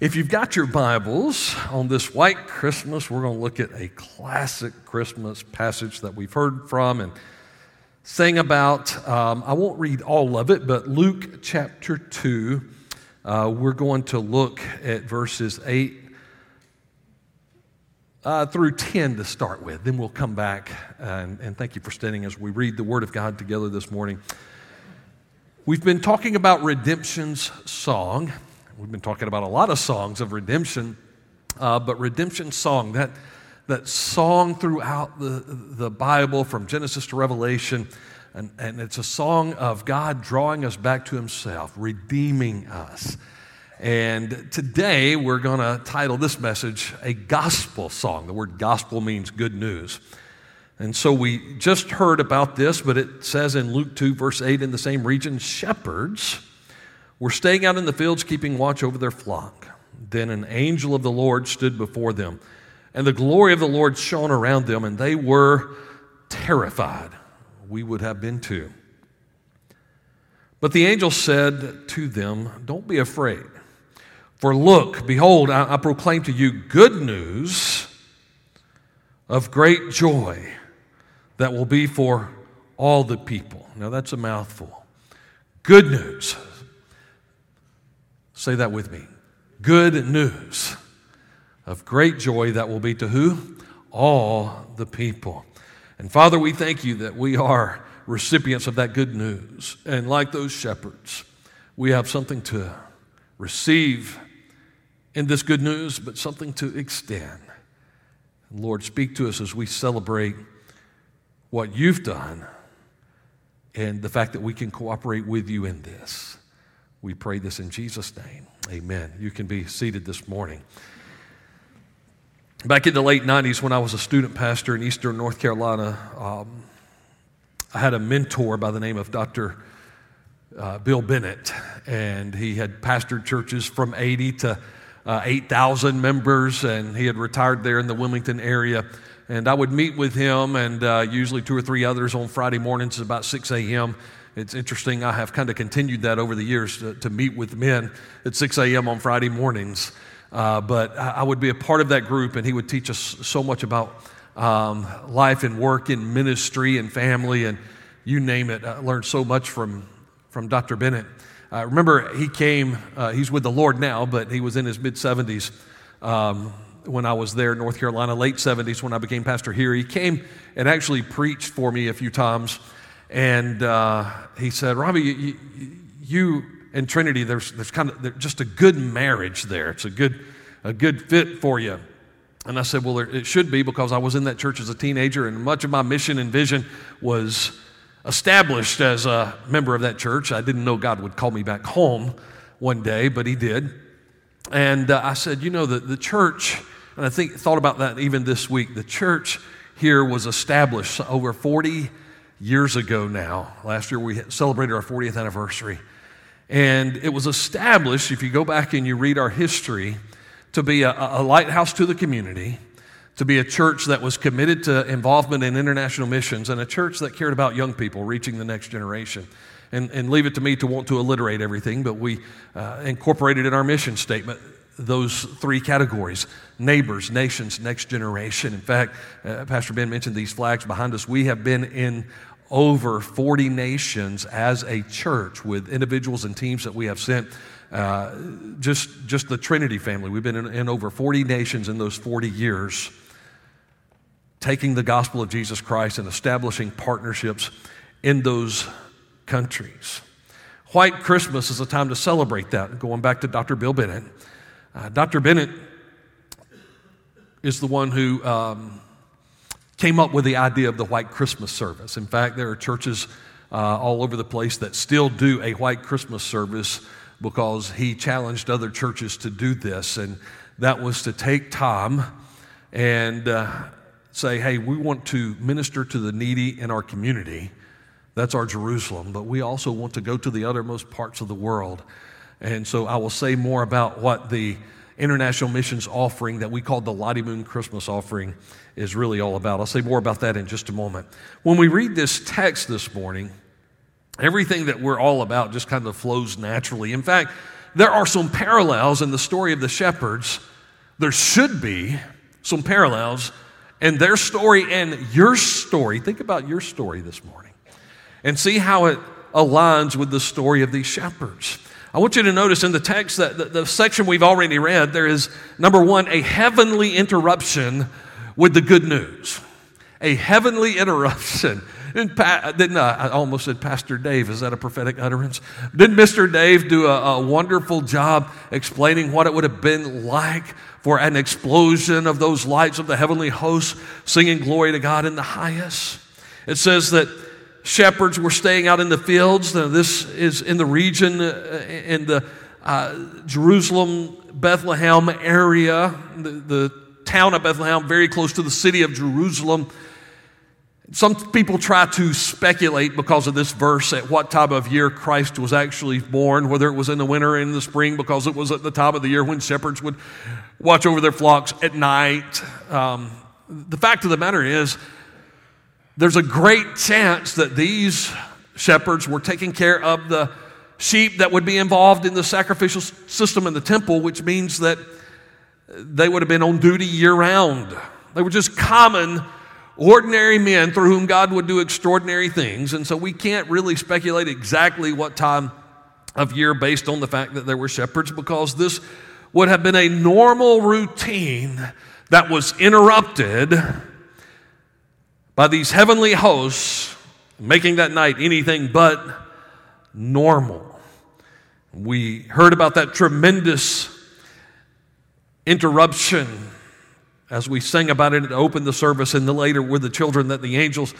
If you've got your Bibles on this white Christmas, we're going to look at a classic Christmas passage that we've heard from and sang about. Um, I won't read all of it, but Luke chapter 2, uh, we're going to look at verses 8 uh, through 10 to start with. Then we'll come back and, and thank you for standing as we read the Word of God together this morning. We've been talking about redemption's song. We've been talking about a lot of songs of redemption, uh, but redemption song, that, that song throughout the, the Bible from Genesis to Revelation, and, and it's a song of God drawing us back to Himself, redeeming us. And today we're going to title this message a gospel song. The word gospel means good news. And so we just heard about this, but it says in Luke 2, verse 8, in the same region, shepherds were staying out in the fields, keeping watch over their flock. Then an angel of the Lord stood before them, and the glory of the Lord shone around them, and they were terrified. We would have been too. But the angel said to them, Don't be afraid. For look, behold, I, I proclaim to you good news of great joy that will be for all the people. Now that's a mouthful. Good news Say that with me. Good news of great joy that will be to who? All the people. And Father, we thank you that we are recipients of that good news. And like those shepherds, we have something to receive in this good news, but something to extend. Lord, speak to us as we celebrate what you've done and the fact that we can cooperate with you in this. We pray this in Jesus' name. Amen. You can be seated this morning. Back in the late 90s, when I was a student pastor in Eastern North Carolina, um, I had a mentor by the name of Dr. Uh, Bill Bennett, and he had pastored churches from 80 to uh, 8,000 members, and he had retired there in the Wilmington area. And I would meet with him and uh, usually two or three others on Friday mornings at about 6 a.m. It's interesting, I have kind of continued that over the years to, to meet with men at 6 a.m. on Friday mornings. Uh, but I would be a part of that group, and he would teach us so much about um, life and work and ministry and family and you name it. I learned so much from, from Dr. Bennett. Uh, remember, he came, uh, he's with the Lord now, but he was in his mid 70s um, when I was there in North Carolina, late 70s when I became pastor here. He came and actually preached for me a few times. And uh, he said, Robbie, you, you, and Trinity, there's, there's kind of there's just a good marriage there. It's a good, a good fit for you. And I said, Well, it should be because I was in that church as a teenager, and much of my mission and vision was established as a member of that church. I didn't know God would call me back home one day, but He did. And uh, I said, You know, the, the church, and I think thought about that even this week, the church here was established over 40 years ago now. Last year we celebrated our 40th anniversary. And it was established, if you go back and you read our history, to be a, a, lighthouse to the community, to be a church that was committed to involvement in international missions, and a church that cared about young people reaching the next generation. And, and leave it to me to want to alliterate everything, but we uh, incorporated in our mission statement those three categories neighbors, nations, next generation. In fact, uh, Pastor Ben mentioned these flags behind us. We have been in over 40 nations as a church with individuals and teams that we have sent. Uh, just, just the Trinity family. We've been in, in over 40 nations in those 40 years, taking the gospel of Jesus Christ and establishing partnerships in those countries. White Christmas is a time to celebrate that. Going back to Dr. Bill Bennett. Uh, Dr. Bennett is the one who um, came up with the idea of the white Christmas service. In fact, there are churches uh, all over the place that still do a white Christmas service because he challenged other churches to do this. And that was to take time and uh, say, hey, we want to minister to the needy in our community. That's our Jerusalem. But we also want to go to the uttermost parts of the world. And so I will say more about what the international missions offering that we call the Lottie Moon Christmas offering is really all about. I'll say more about that in just a moment. When we read this text this morning, everything that we're all about just kind of flows naturally. In fact, there are some parallels in the story of the shepherds. There should be some parallels in their story and your story. Think about your story this morning and see how it aligns with the story of these shepherds. I want you to notice in the text that the, the, section we've already read, there is number one, a heavenly interruption with the good news. A heavenly interruption. Didn't, pa- didn't uh, I almost said Pastor Dave? Is that a prophetic utterance? Didn't Mr. Dave do a, a wonderful job explaining what it would have been like for an explosion of those lights of the heavenly hosts singing glory to God in the highest? It says that shepherds were staying out in the fields. Now, this is in the region, uh, in the uh, Jerusalem, Bethlehem area, the, the town of Bethlehem, very close to the city of Jerusalem. Some people try to speculate because of this verse at what time of year Christ was actually born, whether it was in the winter or in the spring, because it was at the time of the year when shepherds would watch over their flocks at night. Um, the fact of the matter is, there's a great chance that these shepherds were taking care of the sheep that would be involved in the sacrificial system in the temple, which means that they would have been on duty year round. They were just common, ordinary men through whom God would do extraordinary things. And so we can't really speculate exactly what time of year based on the fact that there were shepherds because this would have been a normal routine that was interrupted by these heavenly hosts, making that night anything but normal. We heard about that tremendous interruption as we sang about it and opened the service and the later with the children that the angels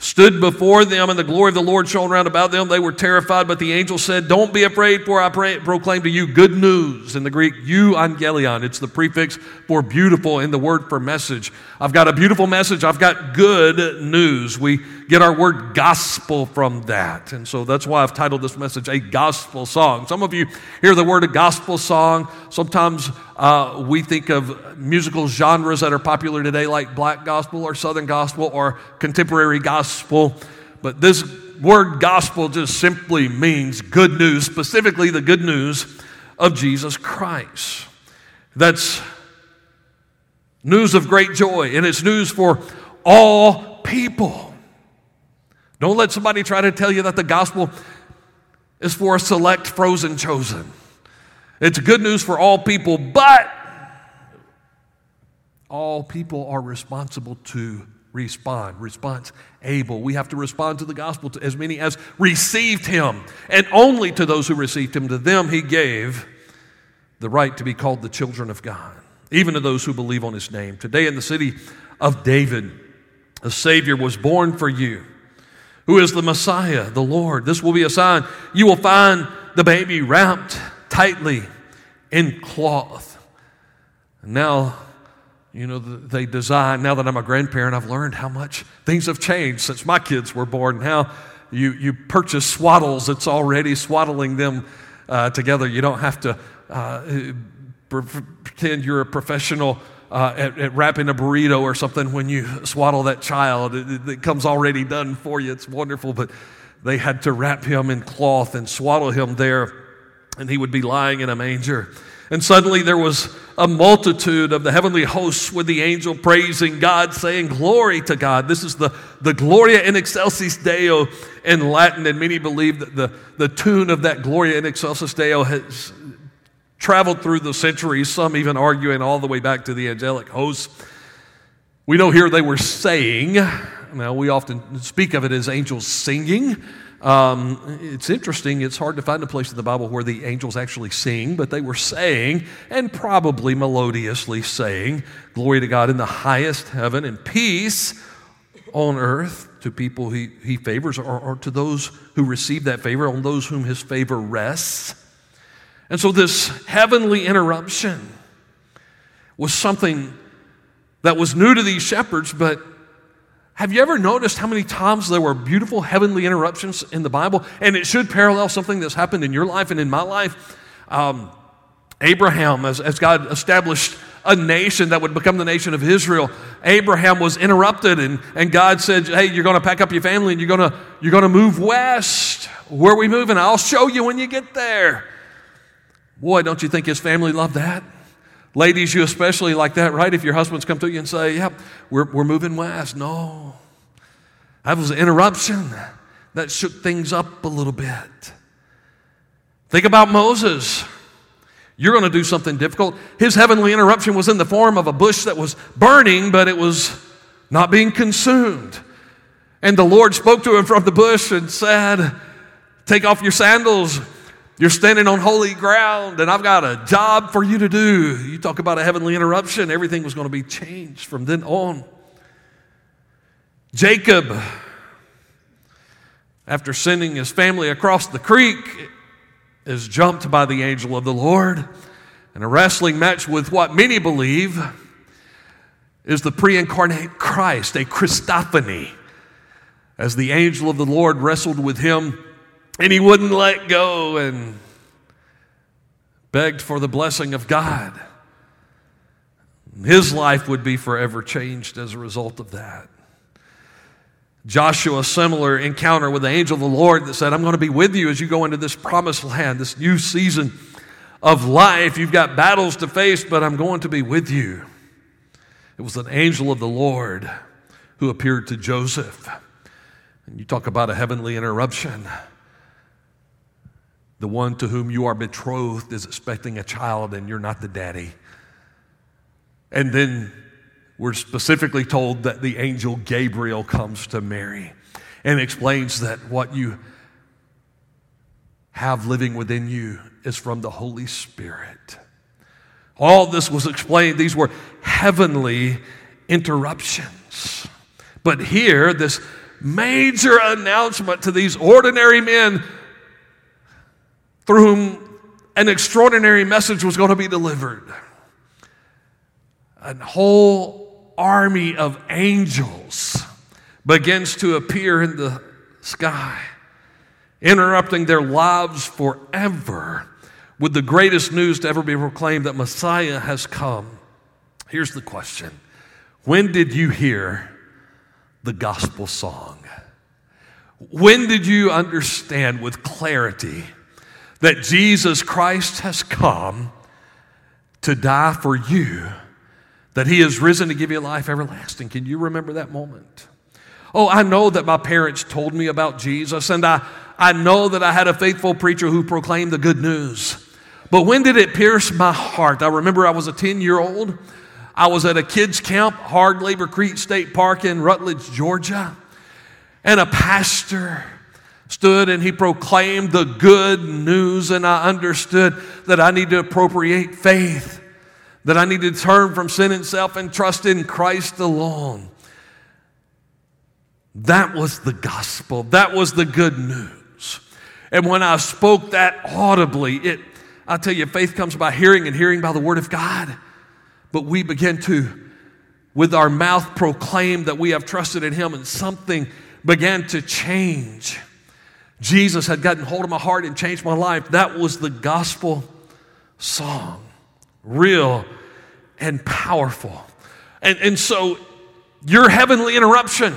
stood before them, and the glory of the Lord shone round about them. They were terrified, but the angel said, Don't be afraid, for I pray, proclaim to you good news. In the Greek, euangelion. It's the prefix for beautiful in the word for message. I've got a beautiful message. I've got good news. We get our word gospel from that. And so that's why I've titled this message a gospel song. Some of you hear the word a gospel song. Sometimes uh, we think of musical genres that are popular today, like black gospel or southern gospel or contemporary gospel. But this word gospel just simply means good news, specifically the good news of Jesus Christ. That's news of great joy, and it's news for all people. Don't let somebody try to tell you that the gospel is for a select frozen chosen. It's good news for all people, but all people are responsible to respond. Response able. We have to respond to the gospel to as many as received him. And only to those who received him, to them he gave the right to be called the children of God, even to those who believe on his name. Today in the city of David, a Savior was born for you who is the Messiah, the Lord. This will be a sign. You will find the baby wrapped tightly in cloth. Now, you know, they design, now that I'm a grandparent, I've learned how much things have changed since my kids were born. Now you, you purchase swaddles, it's already swaddling them uh, together. You don't have to uh, pretend you're a professional uh, at, at, wrapping a burrito or something when you swaddle that child. It, it, comes already done for you. It's wonderful. But they had to wrap him in cloth and swaddle him there, and he would be lying in a manger. And suddenly there was a multitude of the heavenly hosts with the angel praising God, saying, Glory to God. This is the, the Gloria in Excelsis Deo in Latin, and many believe that the, the tune of that Gloria in Excelsis Deo has traveled through the centuries, some even arguing all the way back to the angelic hosts. We know here they were saying, now we often speak of it as angels singing. Um, it's interesting, it's hard to find a place in the Bible where the angels actually sing, but they were saying, and probably melodiously saying, Glory to God in the highest heaven and peace on earth to people he, he favors or, or to those who receive that favor, on those whom his favor rests. And so, this heavenly interruption was something that was new to these shepherds, but have you ever noticed how many times there were beautiful heavenly interruptions in the Bible? And it should parallel something that's happened in your life and in my life. Um, Abraham, as, as God established a nation that would become the nation of Israel, Abraham was interrupted, and, and God said, Hey, you're going to pack up your family and you're going you're going to move west. Where are we moving? I'll show you when you get there. Boy, don't you think his family loved that? Ladies, you especially like that, right? If your husbands come to you and say, yeah, we're, we're moving west. No. That was an interruption that shook things up a little bit. Think about Moses. You're going to do something difficult. His heavenly interruption was in the form of a bush that was burning, but it was not being consumed. And the Lord spoke to him from the bush and said, Take off your sandals. You're standing on holy ground, and I've got a job for you to do. You talk about a heavenly interruption, everything was going to be changed from then on. Jacob, after sending his family across the creek, is jumped by the angel of the Lord in a wrestling match with what many believe is the pre incarnate Christ, a Christophany. As the angel of the Lord wrestled with him and he wouldn't let go and begged for the blessing of God. His life would be forever changed as a result of that. Joshua, similar encounter with the angel of the Lord that said, I'm going to be with you as you go into this promised land, this new season of life. You've got battles to face, but I'm going to be with you. It was an angel of the Lord who appeared to Joseph. And you talk about a heavenly interruption. The one to whom you are betrothed is expecting a child and you're not the daddy. And then we're specifically told that the angel Gabriel comes to Mary and explains that what you have living within you is from the Holy Spirit. All this was explained, these were heavenly interruptions. But here, this major announcement to these ordinary men through whom an extraordinary message was going to be delivered. A whole army of angels begins to appear in the sky, interrupting their lives forever with the greatest news to ever be proclaimed that Messiah has come. Here's the question When did you hear the gospel song? When did you understand with clarity? That Jesus Christ has come to die for you, that he has risen to give you life everlasting. Can you remember that moment? Oh, I know that my parents told me about Jesus, and I, I know that I had a faithful preacher who proclaimed the good news. But when did it pierce my heart? I remember I was a 10 year old. I was at a kids' camp, Hard Labor Creek State Park in Rutledge, Georgia, and a pastor stood and he proclaimed the good news, and I understood that I need to appropriate faith, that I need to turn from sin itself and trust in Christ alone. That was the gospel. That was the good news. And when I spoke that audibly, it I tell you, faith comes by hearing and hearing by the word of God. But we begin to, with our mouth, proclaim that we have trusted in Him, and something began to change. Jesus had gotten hold of my heart and changed my life. That was the gospel song. Real and powerful. And, and so your heavenly interruption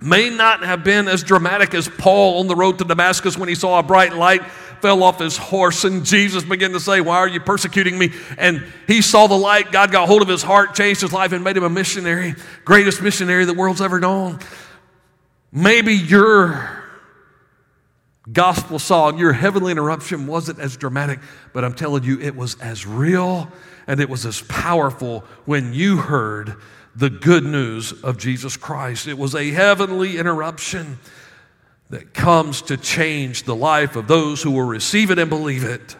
may not have been as dramatic as Paul on the road to Damascus when he saw a bright light fell off his horse and Jesus began to say, Why are you persecuting me? And he saw the light. God got hold of his heart, changed his life, and made him a missionary, greatest missionary the world's ever known. Maybe your gospel song, your heavenly interruption wasn't as dramatic, but I'm telling you, it was as real and it was as powerful when you heard the good news of Jesus Christ. It was a heavenly interruption that comes to change the life of those who will receive it and believe it.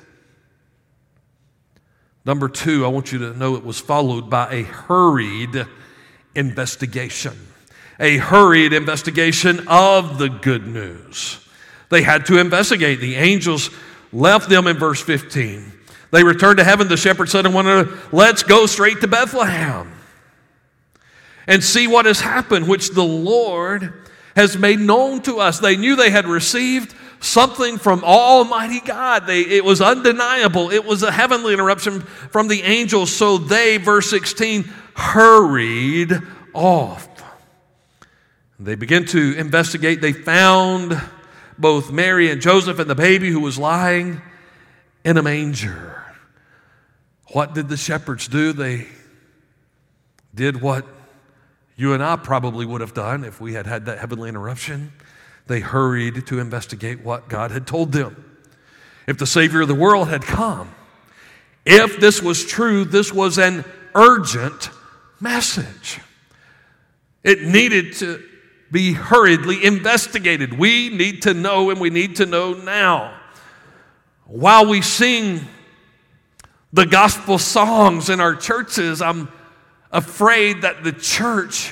Number two, I want you to know it was followed by a hurried investigation. A hurried investigation of the good news. They had to investigate. The angels left them in verse 15. They returned to heaven. The shepherd said to one another, Let's go straight to Bethlehem and see what has happened, which the Lord has made known to us. They knew they had received something from Almighty God. They, it was undeniable. It was a heavenly interruption from the angels. So they, verse 16, hurried off. They began to investigate. They found both Mary and Joseph and the baby who was lying in a manger. What did the shepherds do? They did what you and I probably would have done if we had had that heavenly interruption. They hurried to investigate what God had told them. If the Savior of the world had come, if this was true, this was an urgent message. It needed to be hurriedly investigated. We need to know, and we need to know now. While we sing the gospel songs in our churches, I'm afraid that the church,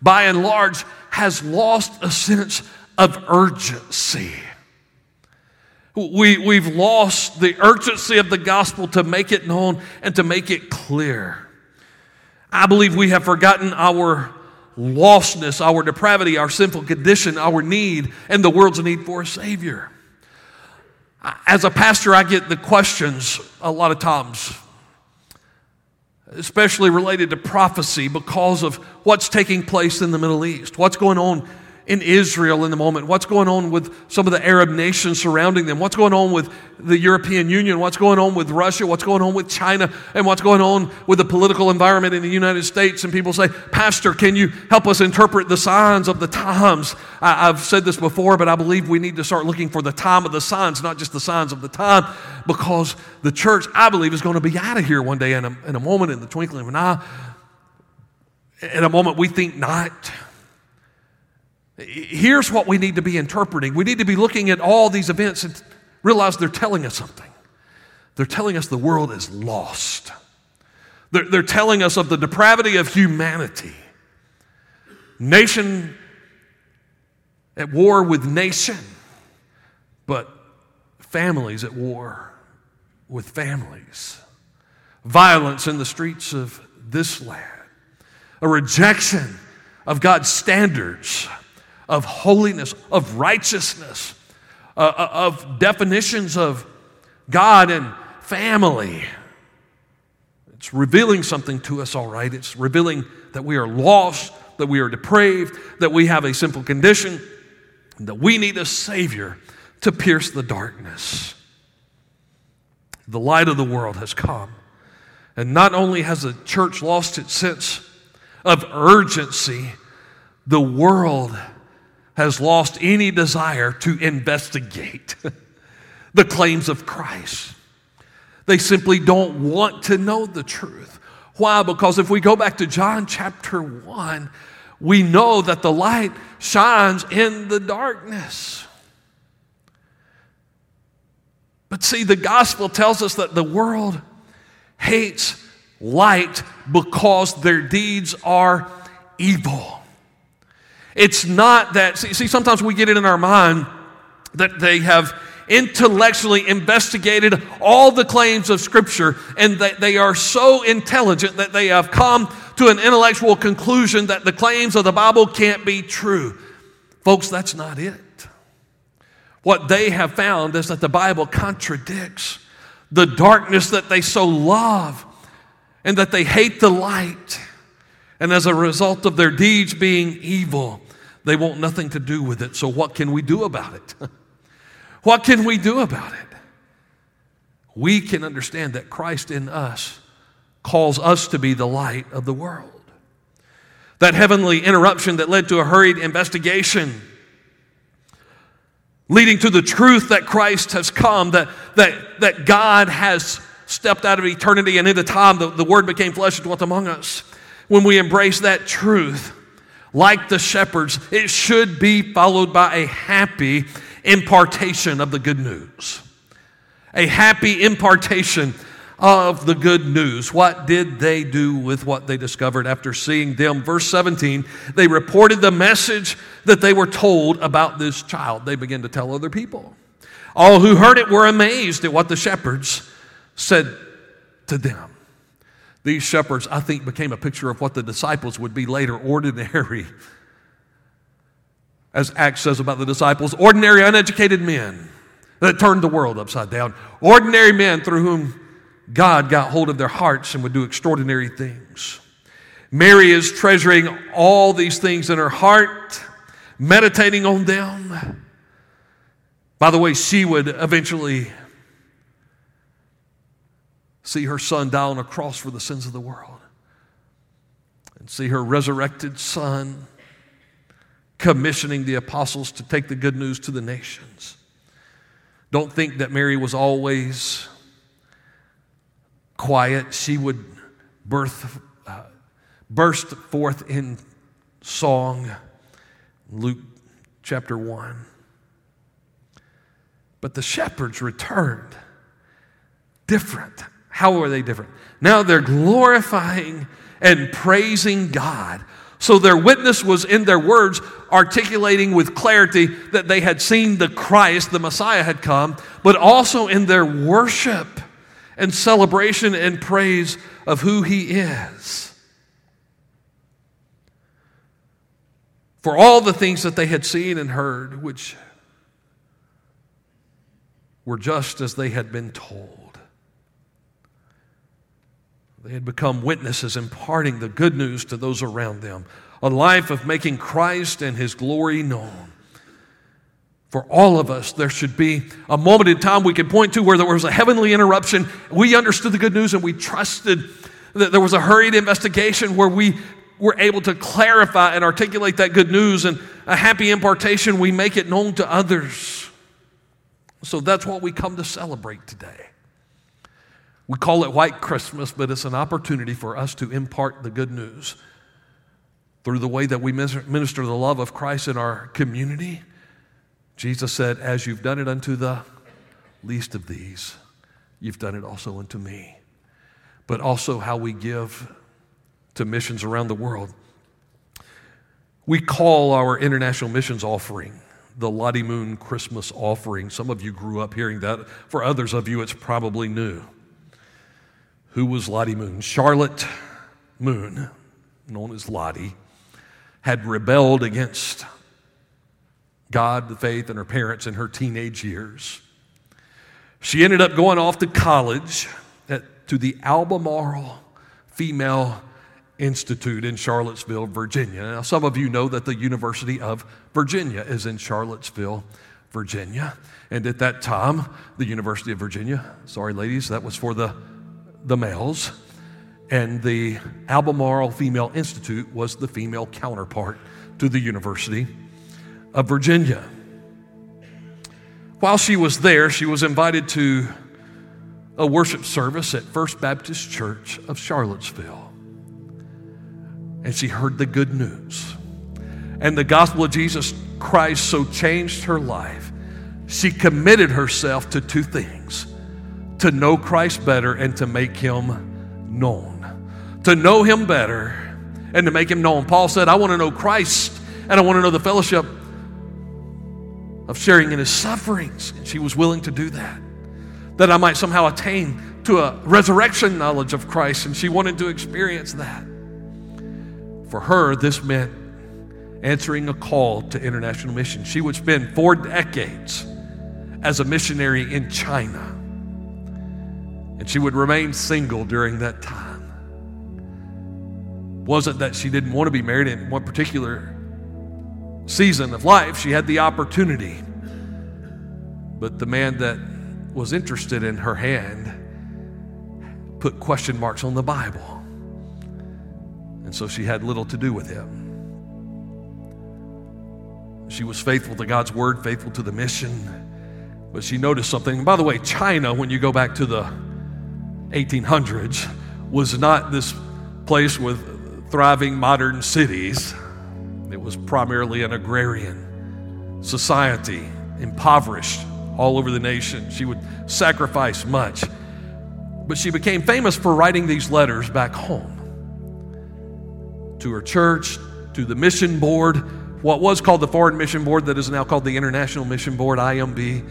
by and large, has lost a sense of urgency. We, we've lost the urgency of the gospel to make it known and to make it clear. I believe we have forgotten our lostness, our depravity, our sinful condition, our need, and the world's need for a Savior. As a pastor, I get the questions a lot of times, especially related to prophecy, because of what's taking place in the Middle East, what's going on in Israel in the moment, what's going on with some of the Arab nations surrounding them, what's going on with the European Union, what's going on with Russia, what's going on with China, and what's going on with the political environment in the United States. And people say, Pastor, can you help us interpret the signs of the times? I, have said this before, but I believe we need to start looking for the time of the signs, not just the signs of the time, because the church, I believe, is going to be out of here one day in a, in a moment, in the twinkling of an eye. In a moment we think not. Here's what we need to be interpreting. We need to be looking at all these events and realize they're telling us something. They're telling us the world is lost. They're, they're telling us of the depravity of humanity. Nation at war with nation, but families at war with families. Violence in the streets of this land. A rejection of God's standards of holiness, of righteousness, uh, uh, of definitions of God and family. It's revealing something to us, all right. It's revealing that we are lost, that we are depraved, that we have a simple condition, that we need a Savior to pierce the darkness. The light of the world has come. And not only has the church lost its sense of urgency, the world has lost any desire to investigate the claims of Christ. They simply don't want to know the truth. Why? Because if we go back to John chapter 1, we know that the light shines in the darkness. But see, the gospel tells us that the world hates light because their deeds are evil. It's not that, see, see, sometimes we get it in our mind that they have intellectually investigated all the claims of Scripture and that they are so intelligent that they have come to an intellectual conclusion that the claims of the Bible can't be true. Folks, that's not it. What they have found is that the Bible contradicts the darkness that they so love and that they hate the light. And as a result of their deeds being evil, they want nothing to do with it. So, what can we do about it? what can we do about it? We can understand that Christ in us calls us to be the light of the world. That heavenly interruption that led to a hurried investigation, leading to the truth that Christ has come, that, that, that God has stepped out of eternity and into time, the, the Word became flesh and dwelt among us when we embrace that truth, like the shepherds, it should be followed by a happy impartation of the good news. A happy impartation of the good news. What did they do with what they discovered after seeing them? Verse 17, they reported the message that they were told about this child. They began to tell other people. All who heard it were amazed at what the shepherds said to them. These shepherds, I think, became a picture of what the disciples would be later ordinary. As Acts says about the disciples, ordinary, uneducated men that turned the world upside down. Ordinary men through whom God got hold of their hearts and would do extraordinary things. Mary is treasuring all these things in her heart, meditating on them. By the way, she would eventually see her son die on a cross for the sins of the world, and see her resurrected son commissioning the apostles to take the good news to the nations. Don't think that Mary was always quiet. She would birth, uh, burst forth in song. Luke chapter 1. But the shepherds returned different. How are they different? Now they're glorifying and praising God. So their witness was in their words, articulating with clarity that they had seen the Christ, the Messiah had come, but also in their worship and celebration and praise of who he is. For all the things that they had seen and heard, which were just as they had been told. They had become witnesses, imparting the good news to those around them, a life of making Christ and his glory known. For all of us, there should be a moment in time we could point to where there was a heavenly interruption. We understood the good news and we trusted that there was a hurried investigation where we were able to clarify and articulate that good news and a happy impartation, we make it known to others. So that's what we come to celebrate today. We call it White Christmas, but it's an opportunity for us to impart the good news through the way that we minister the love of Christ in our community. Jesus said, As you've done it unto the least of these, you've done it also unto me. But also how we give to missions around the world. We call our international missions offering the Lottie Moon Christmas offering. Some of you grew up hearing that. For others of you, it's probably new. Who was Lottie Moon? Charlotte Moon, known as Lottie, had rebelled against God, the faith, and her parents in her teenage years. She ended up going off to college at, to the Albemarle Female Institute in Charlottesville, Virginia. Now, some of you know that the University of Virginia is in Charlottesville, Virginia. And at that time, the University of Virginia, sorry, ladies, that was for the, the males. And the Albemarle Female Institute was the female counterpart to the University of Virginia. While she was there, she was invited to a worship service at First Baptist Church of Charlottesville and she heard the good news. And the gospel of Jesus Christ so changed her life. She committed herself to two things to know Christ better and to make him known. To know him better and to make him known. Paul said, I want to know Christ and I want to know the fellowship of sharing in his sufferings. And she was willing to do that. That I might somehow attain to a resurrection knowledge of Christ. And she wanted to experience that. For her, this meant answering a call to international mission. She would spend four decades as a missionary in China, and she would remain single during that time. Wasn't that she didn't want to be married in one particular season of life, she had the opportunity. But the man that was interested in her hand put question marks on the Bible. And so she had little to do with him. She was faithful to God's word, faithful to the mission. But she noticed something. And by the way, China, when you go back to the 1800s, was not this place with thriving modern cities. It was primarily an agrarian society, impoverished all over the nation. She would sacrifice much. But she became famous for writing these letters back home to her church, to the mission board, what was called the Foreign Mission Board, that is now called the International Mission Board, IMB,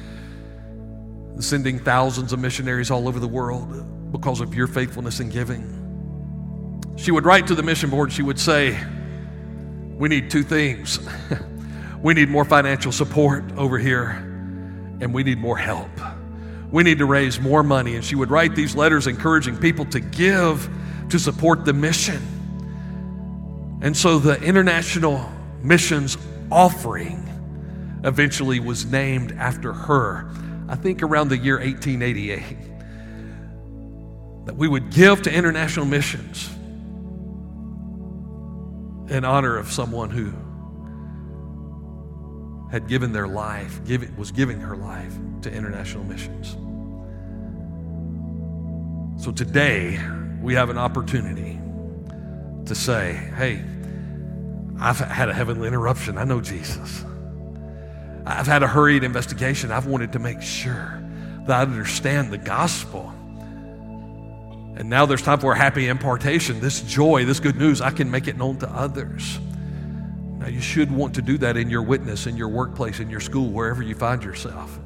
sending thousands of missionaries all over the world because of your faithfulness in giving. She would write to the mission board, she would say, We need two things. we need more financial support over here, and we need more help. We need to raise more money. And she would write these letters encouraging people to give to support the mission. And so the international missions offering eventually was named after her, I think around the year 1888. That we would give to international missions in honor of someone who had given their life, give, was giving her life to international missions. So today, we have an opportunity to say, hey, I've had a heavenly interruption. I know Jesus. I've had a hurried investigation. I've wanted to make sure that I understand the gospel. And now there's time for a happy impartation. This joy, this good news, I can make it known to others. Now, you should want to do that in your witness, in your workplace, in your school, wherever you find yourself.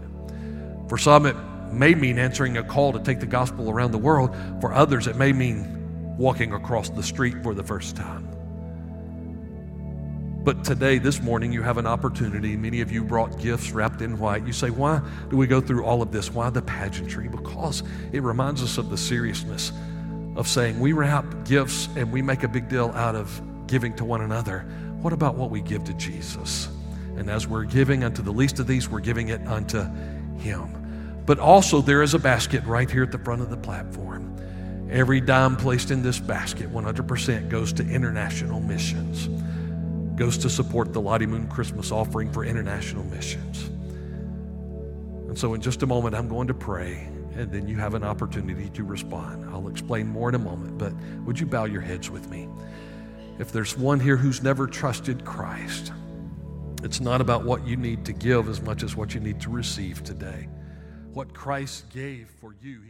For some, it may mean answering a call to take the gospel around the world. For others, it may mean walking across the street for the first time. But today, this morning, you have an opportunity. Many of you brought gifts wrapped in white. You say, Why do we go through all of this? Why the pageantry? Because it reminds us of the seriousness of saying we wrap gifts and we make a big deal out of giving to one another. What about what we give to Jesus? And as we're giving unto the least of these, we're giving it unto Him. But also, there is a basket right here at the front of the platform. Every dime placed in this basket, 100%, goes to international missions, goes to support the Lottie Moon Christmas offering for international missions. And so, in just a moment, I'm going to pray, and then you have an opportunity to respond. I'll explain more in a moment, but would you bow your heads with me? If there's one here who's never trusted Christ, it's not about what you need to give as much as what you need to receive today. What Christ gave for you,